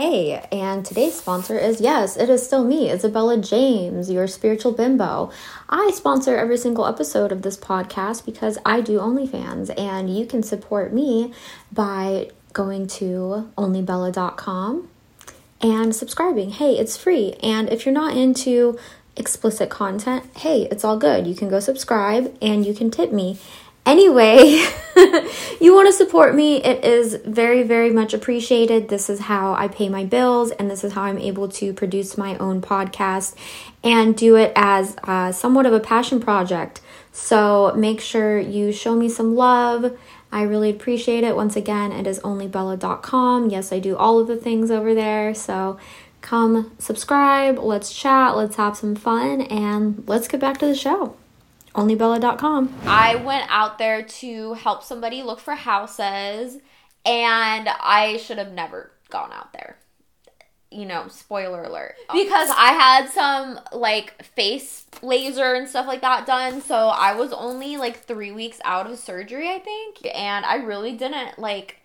Hey, and today's sponsor is yes, it is still me, Isabella James, your spiritual bimbo. I sponsor every single episode of this podcast because I do OnlyFans, and you can support me by going to onlybella.com and subscribing. Hey, it's free. And if you're not into explicit content, hey, it's all good. You can go subscribe and you can tip me. Anyway, you want to support me, it is very, very much appreciated. This is how I pay my bills, and this is how I'm able to produce my own podcast and do it as uh, somewhat of a passion project. So make sure you show me some love. I really appreciate it. Once again, it is onlybella.com. Yes, I do all of the things over there. So come subscribe, let's chat, let's have some fun, and let's get back to the show onlybella.com. I went out there to help somebody look for houses, and I should have never gone out there. You know, spoiler alert. Because I had some like face laser and stuff like that done. So I was only like three weeks out of surgery, I think. And I really didn't like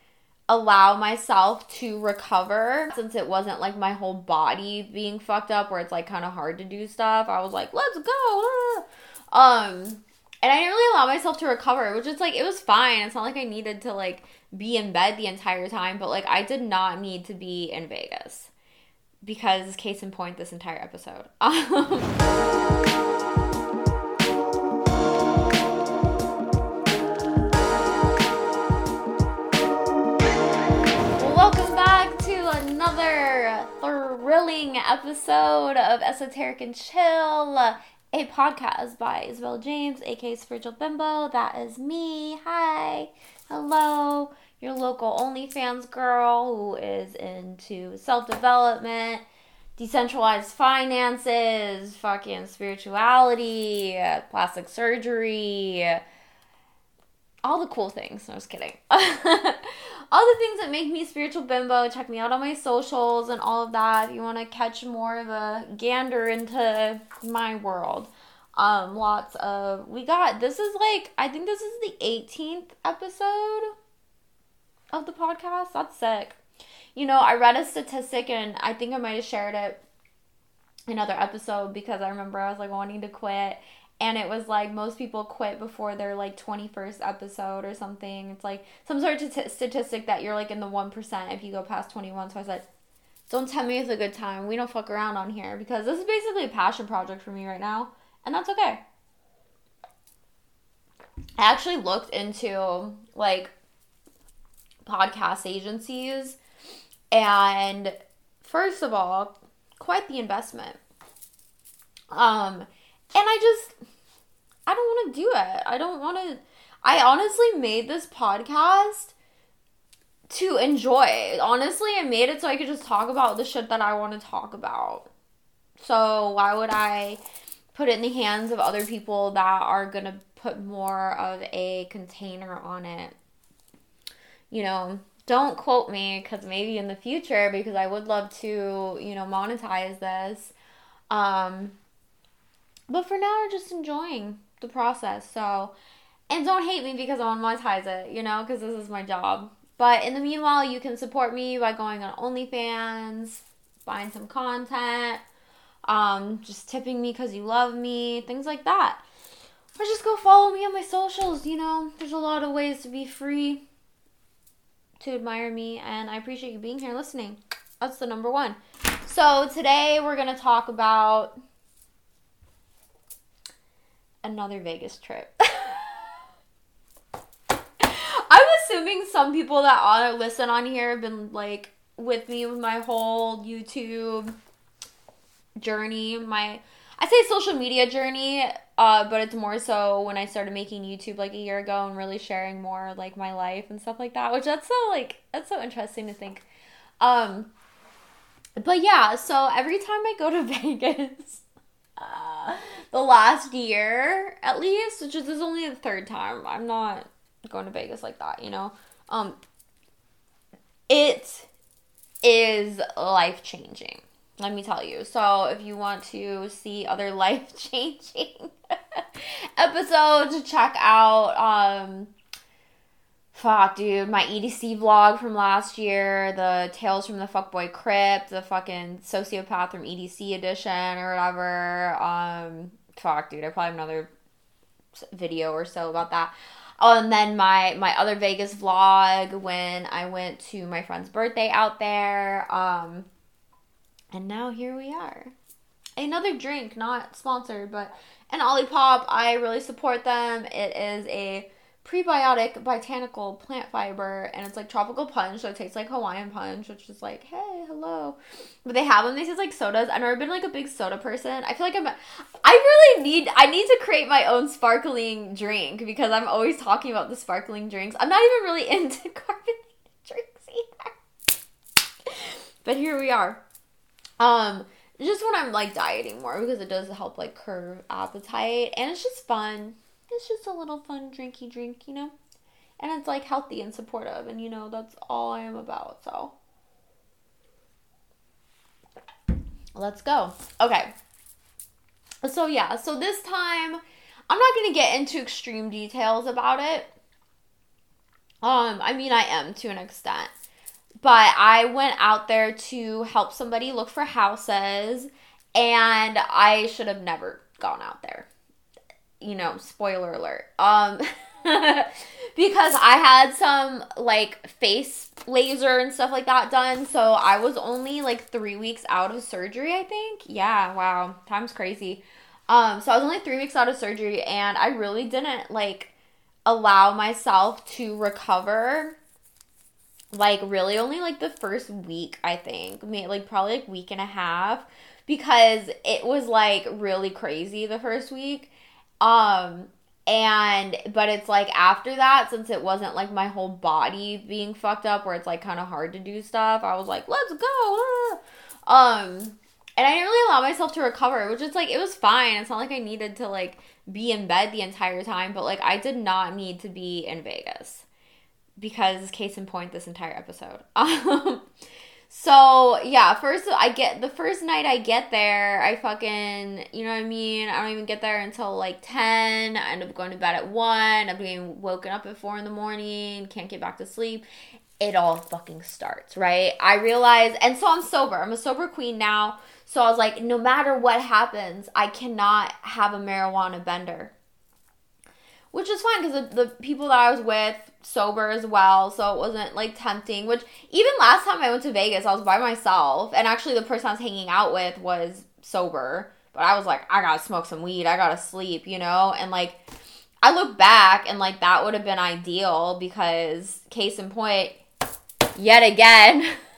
allow myself to recover since it wasn't like my whole body being fucked up where it's like kind of hard to do stuff. I was like, let's go. Um, and I didn't really allow myself to recover, which is like it was fine. It's not like I needed to like be in bed the entire time, but like I did not need to be in Vegas because case in point this entire episode. Welcome back to another thrilling episode of Esoteric and Chill a podcast by Isabella James, aka Spiritual Bimbo. That is me. Hi. Hello. Your local OnlyFans girl who is into self development, decentralized finances, fucking spirituality, plastic surgery, all the cool things. No, I was kidding. all the things that make me spiritual bimbo. Check me out on my socials and all of that if you want to catch more of a gander into my world. Um, lots of we got this is like I think this is the 18th episode of the podcast. That's sick. You know, I read a statistic and I think I might have shared it another episode because I remember I was like wanting to quit and it was like most people quit before their like 21st episode or something. It's like some sort of t- statistic that you're like in the 1% if you go past 21. So I said, don't tell me it's a good time. We don't fuck around on here because this is basically a passion project for me right now, and that's okay. I actually looked into like podcast agencies, and first of all, quite the investment. Um, I just I don't want to do it. I don't want to. I honestly made this podcast to enjoy. Honestly, I made it so I could just talk about the shit that I want to talk about. So, why would I put it in the hands of other people that are going to put more of a container on it? You know, don't quote me because maybe in the future, because I would love to, you know, monetize this. Um, but for now, I'm just enjoying the process. So, and don't hate me because I want to monetize it, you know, because this is my job. But in the meanwhile, you can support me by going on OnlyFans, buying some content, um, just tipping me because you love me, things like that. Or just go follow me on my socials, you know. There's a lot of ways to be free to admire me, and I appreciate you being here listening. That's the number one. So today we're going to talk about another Vegas trip. I'm assuming some people that are listen on here have been like with me with my whole YouTube journey, my I say social media journey, uh, but it's more so when I started making YouTube like a year ago and really sharing more like my life and stuff like that, which that's so like that's so interesting to think. Um but yeah, so every time I go to Vegas, uh, the last year at least, which is, only the third time. I'm not going to Vegas like that, you know. Um it is life changing. Let me tell you. So, if you want to see other life changing episodes, check out um fuck, dude, my EDC vlog from last year, the Tales from the Fuckboy Crypt, the fucking Sociopath from EDC edition or whatever. Um, fuck, dude, I probably have another video or so about that. Oh, and then my my other Vegas vlog when I went to my friend's birthday out there. Um, and now here we are. Another drink, not sponsored, but an Olipop. I really support them. It is a prebiotic botanical plant fiber and it's like tropical punch so it tastes like hawaiian punch which is like hey hello. But they have them they taste like sodas. I've never been like a big soda person. I feel like i'm i really need i need to create my own sparkling drink because i'm always talking about the sparkling drinks. I'm not even really into carbonated drinks either. But here we are. Um just when i'm like dieting more because it does help like curb appetite and it's just fun it's just a little fun drinky drink, you know? And it's like healthy and supportive, and you know, that's all I am about, so. Let's go. Okay. So, yeah, so this time, I'm not going to get into extreme details about it. Um, I mean, I am to an extent. But I went out there to help somebody look for houses, and I should have never gone out there you know, spoiler alert. Um because I had some like face laser and stuff like that done. So I was only like 3 weeks out of surgery, I think. Yeah, wow. Time's crazy. Um so I was only 3 weeks out of surgery and I really didn't like allow myself to recover like really only like the first week, I think. Maybe like probably like week and a half because it was like really crazy the first week um, and but it's like after that, since it wasn't like my whole body being fucked up, where it's like kind of hard to do stuff, I was like, let's go. Um, and I didn't really allow myself to recover, which is like it was fine. It's not like I needed to like be in bed the entire time, but like I did not need to be in Vegas because case in point this entire episode. Um so yeah, first I get the first night I get there, I fucking you know what I mean. I don't even get there until like ten. I end up going to bed at one. I'm being woken up at four in the morning. Can't get back to sleep. It all fucking starts right. I realize, and so I'm sober. I'm a sober queen now. So I was like, no matter what happens, I cannot have a marijuana bender which is fine because the, the people that I was with sober as well, so it wasn't like tempting. Which even last time I went to Vegas, I was by myself, and actually the person I was hanging out with was sober. But I was like, I gotta smoke some weed, I gotta sleep, you know, and like. I look back and like that would have been ideal because case in point, yet again,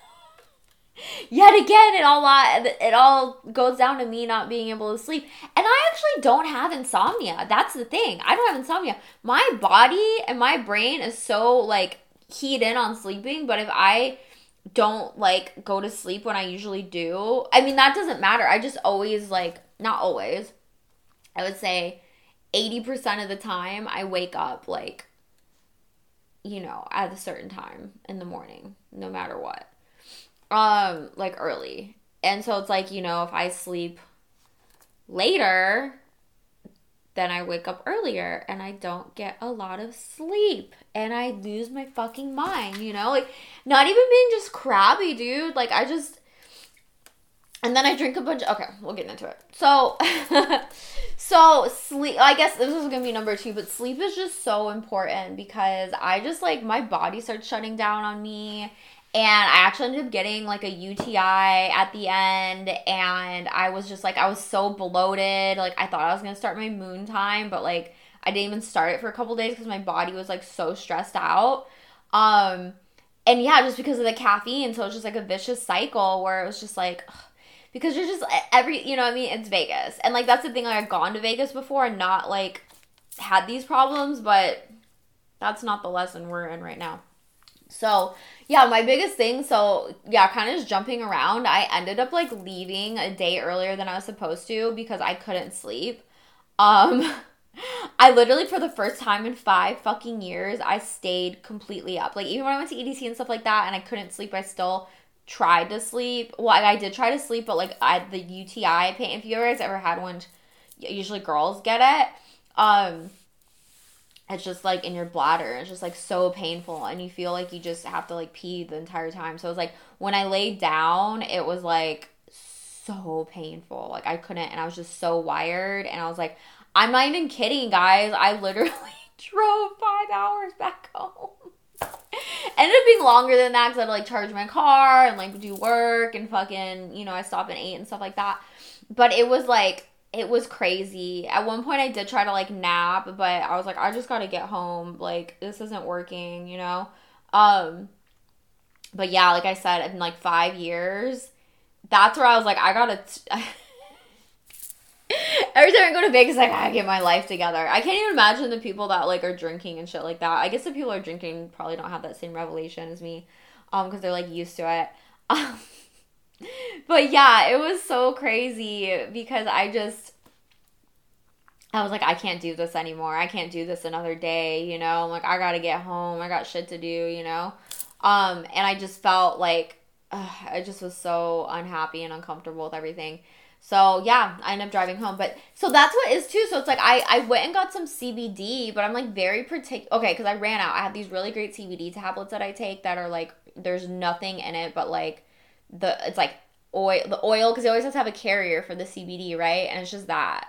yet again it all uh, it all goes down to me not being able to sleep. And i actually don't have insomnia. That's the thing. I don't have insomnia. My body and my brain is so like keyed in on sleeping but if i don't like go to sleep when i usually do i mean that doesn't matter. I just always like not always i would say 80% of the time i wake up like you know at a certain time in the morning no matter what um like early. And so it's like you know if i sleep later then i wake up earlier and i don't get a lot of sleep and i lose my fucking mind you know? Like not even being just crabby dude. Like i just and then i drink a bunch okay we'll get into it. So so sleep i guess this is gonna be number two but sleep is just so important because i just like my body starts shutting down on me and I actually ended up getting like a UTI at the end, and I was just like, I was so bloated. Like, I thought I was gonna start my moon time, but like, I didn't even start it for a couple days because my body was like so stressed out. Um, and yeah, just because of the caffeine, so it's just like a vicious cycle where it was just like, ugh, because you're just every, you know, I mean, it's Vegas, and like that's the thing. Like I've gone to Vegas before and not like had these problems, but that's not the lesson we're in right now. So, yeah, my biggest thing, so yeah, kind of just jumping around. I ended up like leaving a day earlier than I was supposed to because I couldn't sleep. Um I literally for the first time in 5 fucking years, I stayed completely up. Like even when I went to EDC and stuff like that and I couldn't sleep, I still tried to sleep. Well, I did try to sleep, but like I the UTI pain. If you guys ever had one, usually girls get it. Um it's just like in your bladder. It's just like so painful and you feel like you just have to like pee the entire time. So it was like when I laid down, it was like so painful. Like I couldn't and I was just so wired and I was like I'm not even kidding, guys. I literally drove 5 hours back home. Ended up being longer than that cuz I had to like charge my car and like do work and fucking, you know, I stopped and ate and stuff like that. But it was like it was crazy. At one point I did try to like nap, but I was like I just got to get home. Like this isn't working, you know. Um but yeah, like I said in like 5 years, that's where I was like I got to Every time I go to Vegas, like I get my life together. I can't even imagine the people that like are drinking and shit like that. I guess the people are drinking probably don't have that same revelation as me, um, because they're like used to it. But yeah, it was so crazy because I just I was like, I can't do this anymore. I can't do this another day, you know? I'm like, I gotta get home. I got shit to do, you know? Um, and I just felt like uh, I just was so unhappy and uncomfortable with everything. So yeah, I ended up driving home. But so that's what is too. So it's like I I went and got some CBD, but I'm like very particular. Okay, because I ran out. I have these really great CBD tablets that I take that are like there's nothing in it but like the it's like oil the oil because it always has to have a carrier for the CBD, right? And it's just that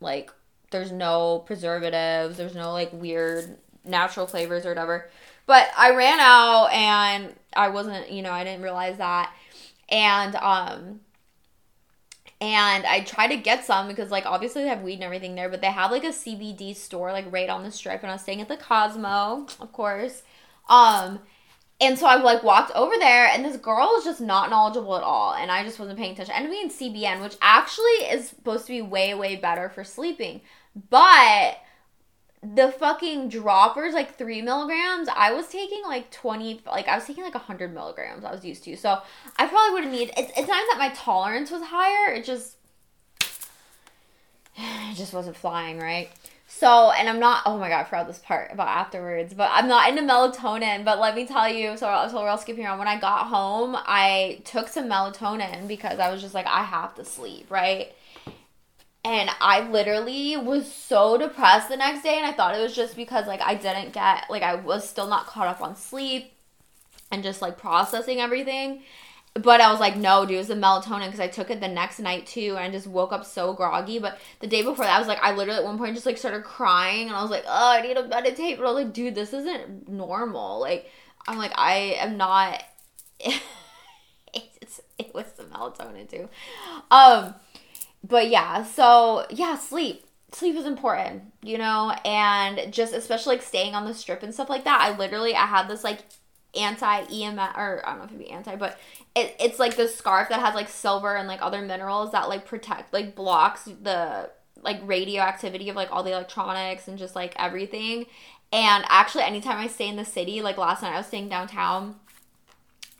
like there's no preservatives, there's no like weird natural flavors or whatever. But I ran out and I wasn't, you know, I didn't realize that. And um and I tried to get some because like obviously they have weed and everything there, but they have like a CBD store like right on the strip and I was staying at the Cosmo, of course. Um and so I like walked over there, and this girl was just not knowledgeable at all, and I just wasn't paying attention. And we in CBN, which actually is supposed to be way way better for sleeping, but the fucking droppers like three milligrams i was taking like 20 like i was taking like 100 milligrams i was used to. So i probably would have needed it's, it's not that my tolerance was higher it just it just wasn't flying right so, and I'm not, oh my god, I forgot this part about afterwards, but I'm not into melatonin. But let me tell you, so, so we're all skipping around. When I got home, I took some melatonin because I was just like, I have to sleep, right? And I literally was so depressed the next day, and I thought it was just because, like, I didn't get, like, I was still not caught up on sleep and just, like, processing everything. But I was like, no, dude, it's the melatonin because I took it the next night too, and I just woke up so groggy. But the day before that, I was like, I literally at one point just like started crying, and I was like, oh, I need to meditate. But I was like, dude, this isn't normal. Like, I'm like, I am not. it's, it was the melatonin too. Um, but yeah, so yeah, sleep. Sleep is important, you know, and just especially like staying on the strip and stuff like that. I literally I had this like anti EMF or I don't know if it'd be anti, but it, it's like this scarf that has like silver and like other minerals that like protect like blocks the like radioactivity of like all the electronics and just like everything. And actually anytime I stay in the city, like last night I was staying downtown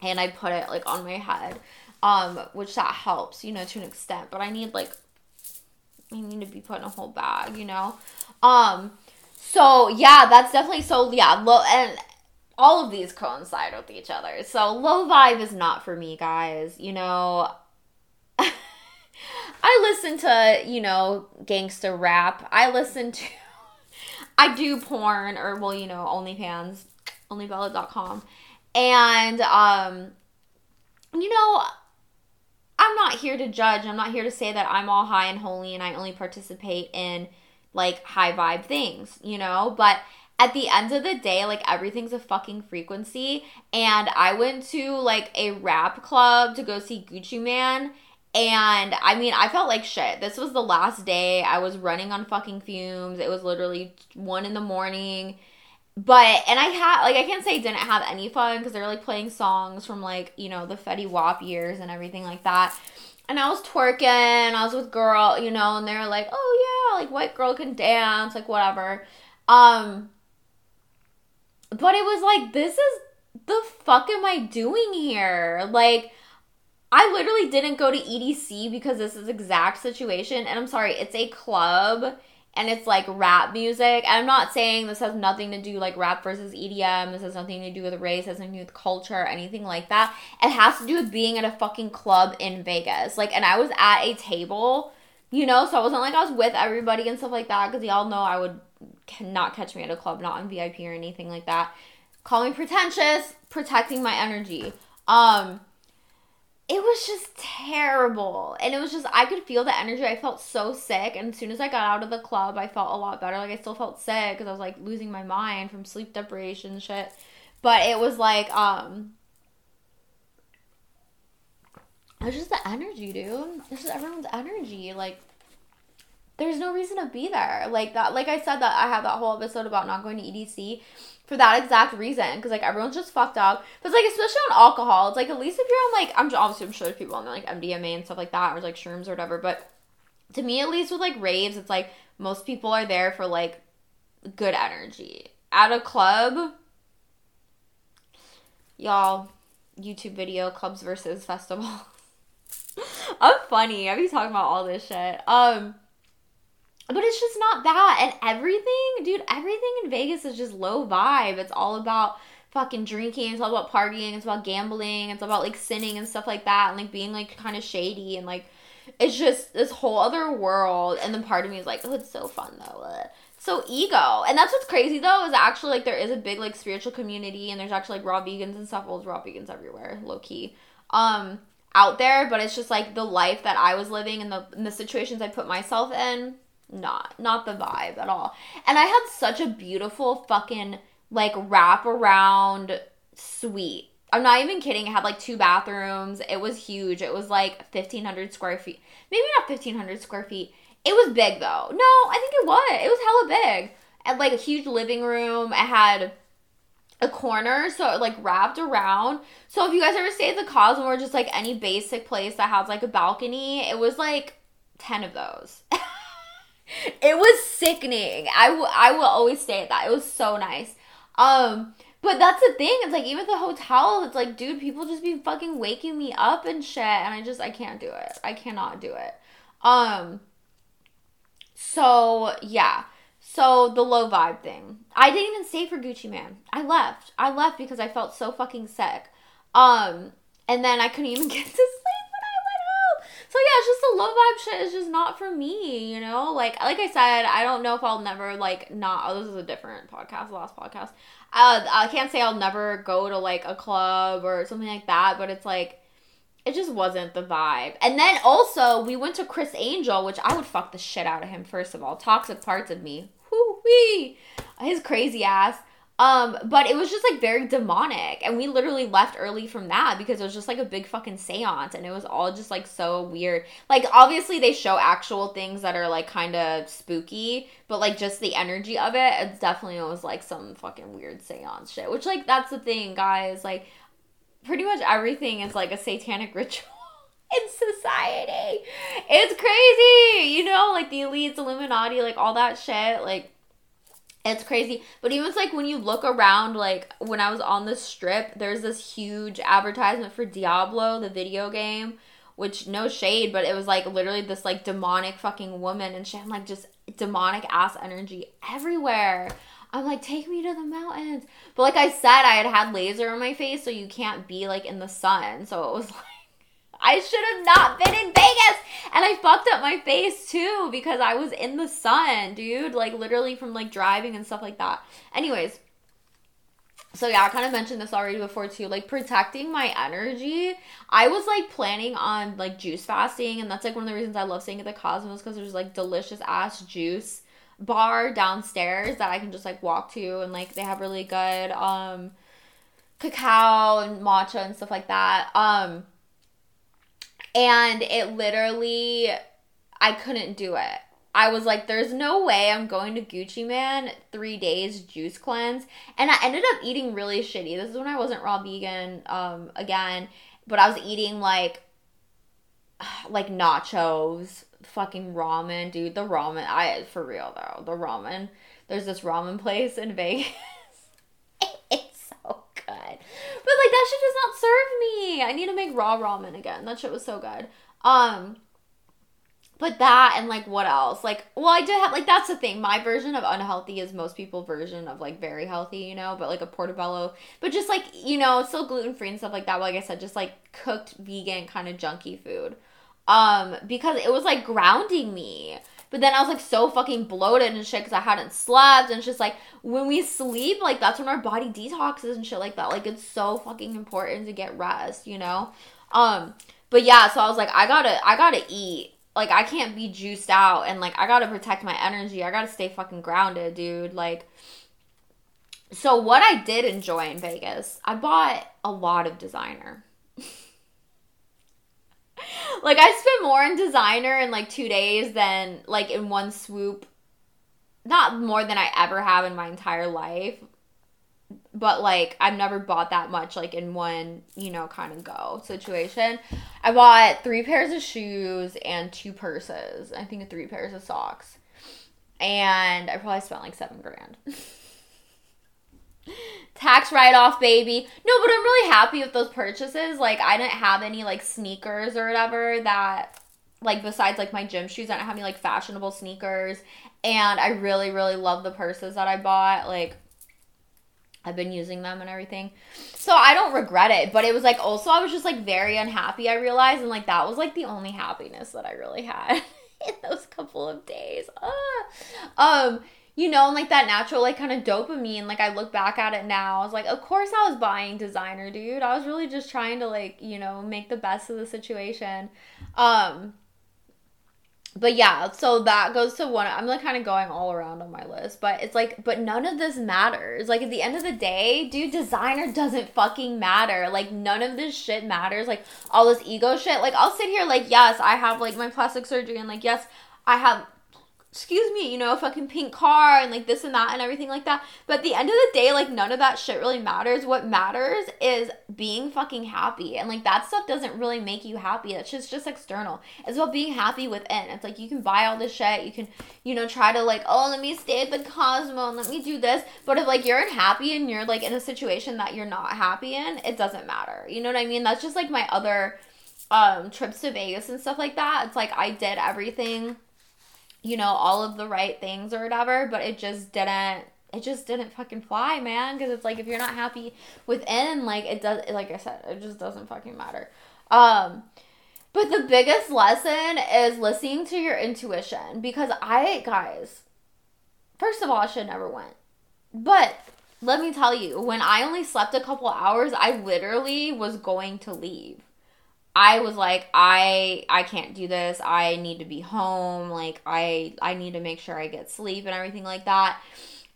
and I put it like on my head. Um, which that helps, you know, to an extent. But I need like I need to be put in a whole bag, you know? Um so yeah, that's definitely so yeah, low and all of these coincide with each other. So low vibe is not for me, guys. You know, I listen to, you know, gangster rap. I listen to I do porn or well, you know, OnlyFans, onlybella.com. And um you know, I'm not here to judge. I'm not here to say that I'm all high and holy and I only participate in like high vibe things, you know, but at the end of the day, like everything's a fucking frequency. And I went to like a rap club to go see Gucci Mane. And I mean, I felt like shit. This was the last day. I was running on fucking fumes. It was literally one in the morning. But, and I had, like, I can't say I didn't have any fun because they're like playing songs from like, you know, the Fetty Wap years and everything like that. And I was twerking, I was with girl, you know, and they're like, oh yeah, like white girl can dance, like whatever. Um, but it was like, this is the fuck am I doing here? Like, I literally didn't go to EDC because this is exact situation. And I'm sorry, it's a club and it's like rap music. And I'm not saying this has nothing to do like rap versus EDM. This has nothing to do with race, has nothing to do with culture, anything like that. It has to do with being at a fucking club in Vegas. Like, and I was at a table, you know, so I wasn't like I was with everybody and stuff like that because y'all know I would cannot catch me at a club, not on VIP or anything like that. Call me pretentious, protecting my energy. Um, it was just terrible. And it was just, I could feel the energy. I felt so sick. And as soon as I got out of the club, I felt a lot better. Like, I still felt sick because I was like losing my mind from sleep deprivation shit. But it was like, um, it was just the energy, dude. It's just everyone's energy. Like, there's no reason to be there. Like that, like I said, that I had that whole episode about not going to EDC for that exact reason because like everyone's just fucked up. But it's like especially on alcohol, it's like at least if you're on like I'm obviously I'm sure there's people on like MDMA and stuff like that or like shrooms or whatever. But to me, at least with like raves, it's like most people are there for like good energy. At a club, y'all, YouTube video clubs versus festival. I'm funny. I be talking about all this shit. Um but it's just not that. And everything, dude, everything in Vegas is just low vibe. It's all about fucking drinking. It's all about partying. It's about gambling. It's about like sinning and stuff like that. And like being like kind of shady. And like, it's just this whole other world. And then part of me is like, oh, it's so fun though. So ego. And that's what's crazy though, is actually like there is a big like spiritual community. And there's actually like raw vegans and stuff. Well, raw vegans everywhere, low key. Um, out there, but it's just like the life that I was living and the, and the situations I put myself in not not the vibe at all. And I had such a beautiful fucking like wrap around suite. I'm not even kidding. It had like two bathrooms. It was huge. It was like 1500 square feet. Maybe not 1500 square feet. It was big though. No, I think it was. It was hella big. And like a huge living room. It had a corner, so it like wrapped around. So if you guys ever stay at the Cosmo or just like any basic place that has like a balcony, it was like 10 of those. it was sickening. I, will always stay at that. It was so nice. Um, but that's the thing. It's like even the hotel, it's like, dude, people just be fucking waking me up and shit, and I just I can't do it. I cannot do it. Um. So yeah. So the low vibe thing. I didn't even stay for Gucci Mane. I left. I left because I felt so fucking sick. Um. And then I couldn't even get to. So yeah, it's just the low vibe shit is just not for me, you know? Like like I said, I don't know if I'll never like not oh, this is a different podcast, last podcast. Uh, I can't say I'll never go to like a club or something like that, but it's like it just wasn't the vibe. And then also we went to Criss Angel, which I would fuck the shit out of him first of all. Toxic parts of me. Whoo wee. His crazy ass. Um, but it was just like very demonic. And we literally left early from that because it was just like a big fucking seance and it was all just like so weird. Like obviously they show actual things that are like kind of spooky, but like just the energy of it, it's definitely was like some fucking weird seance shit. Which like that's the thing, guys. Like pretty much everything is like a satanic ritual in society. It's crazy, you know, like the elites, Illuminati, like all that shit, like it's crazy. But even it's like when you look around, like when I was on the strip, there's this huge advertisement for Diablo, the video game, which no shade, but it was like literally this like demonic fucking woman and she had like just demonic ass energy everywhere. I'm like, take me to the mountains. But like I said, I had had laser on my face, so you can't be like in the sun. So it was like I should have not been in Vegas. And I fucked up my face too because I was in the sun, dude. Like literally from like driving and stuff like that. Anyways, so yeah, I kind of mentioned this already before too. Like protecting my energy. I was like planning on like juice fasting, and that's like one of the reasons I love staying at the Cosmos because there's like delicious ass juice bar downstairs that I can just like walk to, and like they have really good um cacao and matcha and stuff like that. Um and it literally, I couldn't do it. I was like, there's no way I'm going to Gucci Mane three days juice cleanse. And I ended up eating really shitty. This is when I wasn't raw vegan um, again, but I was eating like like nachos, fucking ramen, dude. The ramen, I for real though, the ramen. There's this ramen place in Vegas. it's so good. But like that shit does not serve me. I need to make raw ramen again. That shit was so good. Um but that and like what else? Like well I did have like that's the thing. My version of unhealthy is most people's version of like very healthy, you know, but like a portobello. But just like, you know, still gluten free and stuff like that. But like I said, just like cooked vegan kind of junky food. Um, because it was like grounding me But then I was like so fucking bloated and shit because I hadn't slept. And it's just like when we sleep, like that's when our body detoxes and shit like that. Like it's so fucking important to get rest, you know? Um, but yeah, so I was like, I gotta, I gotta eat. Like I can't be juiced out and like I gotta protect my energy. I gotta stay fucking grounded, dude. Like, so what I did enjoy in Vegas, I bought a lot of designer. Like I spent more in designer in like two days than like in one swoop. Not more than I ever have in my entire life. But like I've never bought that much like in one, you know, kind of go situation. I bought three pairs of shoes and two purses. I think three pairs of socks. And I probably spent like seven grand. tax write off, baby. No, but I'm really happy with those purchases. Like, I didn't have any like sneakers or whatever that, like, besides like my gym shoes, I didn't have any like fashionable sneakers. And I really, really love the purses that I bought. Like, I've been using them and everything. So I don't regret it, but it was like also I was just like very unhappy, I realized, and like that was like the only happiness that I really had in those couple of days. Ah. Um you know, and like that natural, like kind of dopamine. Like I look back at it now, I was like, of course I was buying designer, dude. I was really just trying to like, you know, make the best of the situation. Um, but yeah, so that goes to one. I'm like kind of going all around on my list, but it's like, but none of this matters. Like at the end of the day, dude, designer doesn't fucking matter. Like none of this shit matters. Like all this ego shit. Like I'll sit here, like, yes, I have like my plastic surgery, and like, yes, I have excuse me, you know, a fucking pink car and like this and that and everything like that. But at the end of the day, like none of that shit really matters. What matters is being fucking happy. And like that stuff doesn't really make you happy. It's just just external. It's about being happy within. It's like you can buy all this shit. You can, you know, try to like, oh, let me stay at the Cosmo and let me do this. But if like you're unhappy and you're like in a situation that you're not happy in, it doesn't matter. You know what I mean? That's just like my other um trips to Vegas and stuff like that. It's like I did everything you know, all of the right things or whatever, but it just didn't it just didn't fucking fly, man, because it's like if you're not happy within, like it does like I said, it just doesn't fucking matter. Um but the biggest lesson is listening to your intuition because I guys, first of all, I should never went. But let me tell you, when I only slept a couple hours, I literally was going to leave. I was like, I I can't do this. I need to be home. Like I I need to make sure I get sleep and everything like that.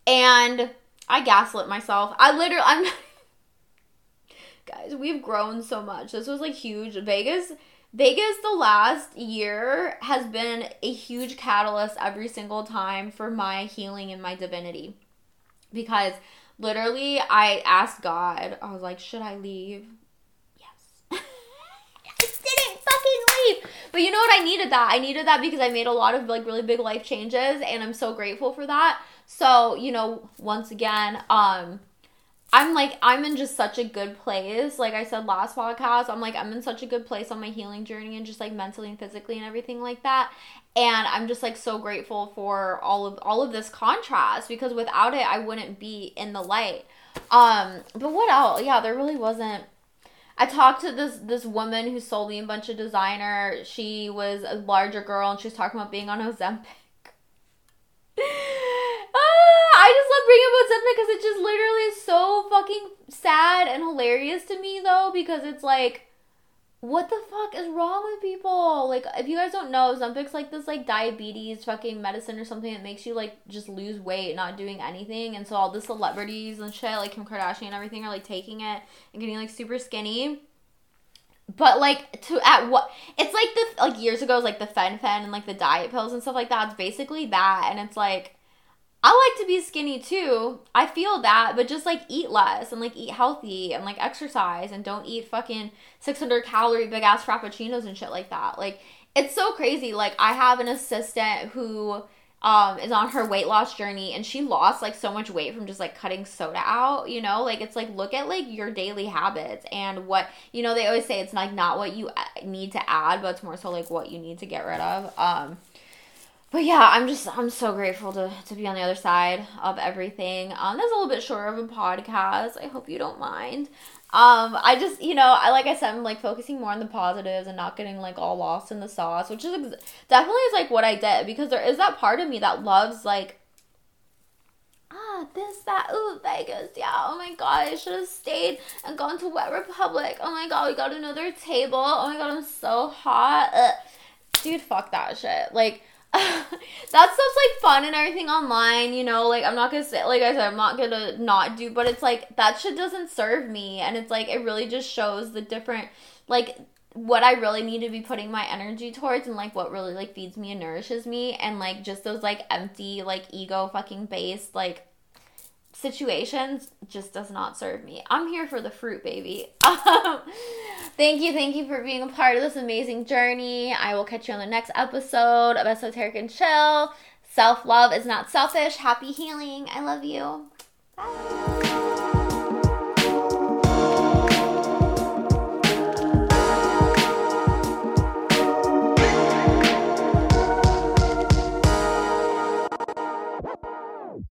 And I gaslit myself. I literally I'm guys, we've grown so much. This was like huge. Vegas Vegas the last year has been a huge catalyst every single time for my healing and my divinity. Because literally I asked God, I was like, should I leave? But you know what? I needed that. I needed that because I made a lot of like really big life changes and I'm so grateful for that. So, you know, once again, um, I'm like, I'm in just such a good place. Like I said last podcast, I'm like, I'm in such a good place on my healing journey and just like mentally and physically and everything like that. And I'm just like so grateful for all of all of this contrast because without it, I wouldn't be in the light. Um, but what else? Yeah, there really wasn't I talked to this this woman who sold me a bunch of designer. She was a larger girl and she was talking about being on Ozempic. ah, I just love bringing up Ozempic because it just literally is so fucking sad and hilarious to me though because it's like what the fuck is wrong with people? Like, if you guys don't know, Ozempic's like this like diabetes fucking medicine or something that makes you like just lose weight, not doing anything. And so all the celebrities and shit, like Kim Kardashian and everything, are like taking it and getting like super skinny. But like to at what it's like the like years ago, it was like the fen-phen and like the diet pills and stuff like that. It's basically that, and it's like I like to be skinny too. I feel that, but just like eat less and like eat healthy and like exercise and don't eat fucking 600 calorie big ass frappuccinos and shit like that. Like it's so crazy. Like I have an assistant who um is on her weight loss journey and she lost like so much weight from just like cutting soda out, you know? Like it's like look at like your daily habits and what, you know, they always say it's like not what you uh, need to add, but it's more so like what you need to get rid of. Um but yeah, I'm just I'm so grateful to to be on the other side of everything. Um, that's a little bit shorter of a podcast. I hope you don't mind. Um, I just you know I like I said I'm like focusing more on the positives and not getting like all lost in the sauce, which is ex- definitely is like what I did because there is that part of me that loves like ah, this, that, ooh, Vegas, yeah, oh my god, I should have stayed and gone to Wet Republic. Oh my god, we got another table. Oh my god, I'm so hot. Ugh. Dude, fuck that shit. Like, that stuff's like fun and everything online, you know. Like I'm not gonna say, like I said, I'm not gonna not do, but it's like that shit doesn't serve me, and it's like it really just shows the different, like what I really need to be putting my energy towards, and like what really like feeds me and nourishes me, and like just those like empty, like ego fucking based, like situations just does not serve me. I'm here for the fruit, baby. Um, thank you, thank you for being a part of this amazing journey. I will catch you on the next episode of Esoteric and Chill. Self love is not selfish. Happy healing. I love you. Bye.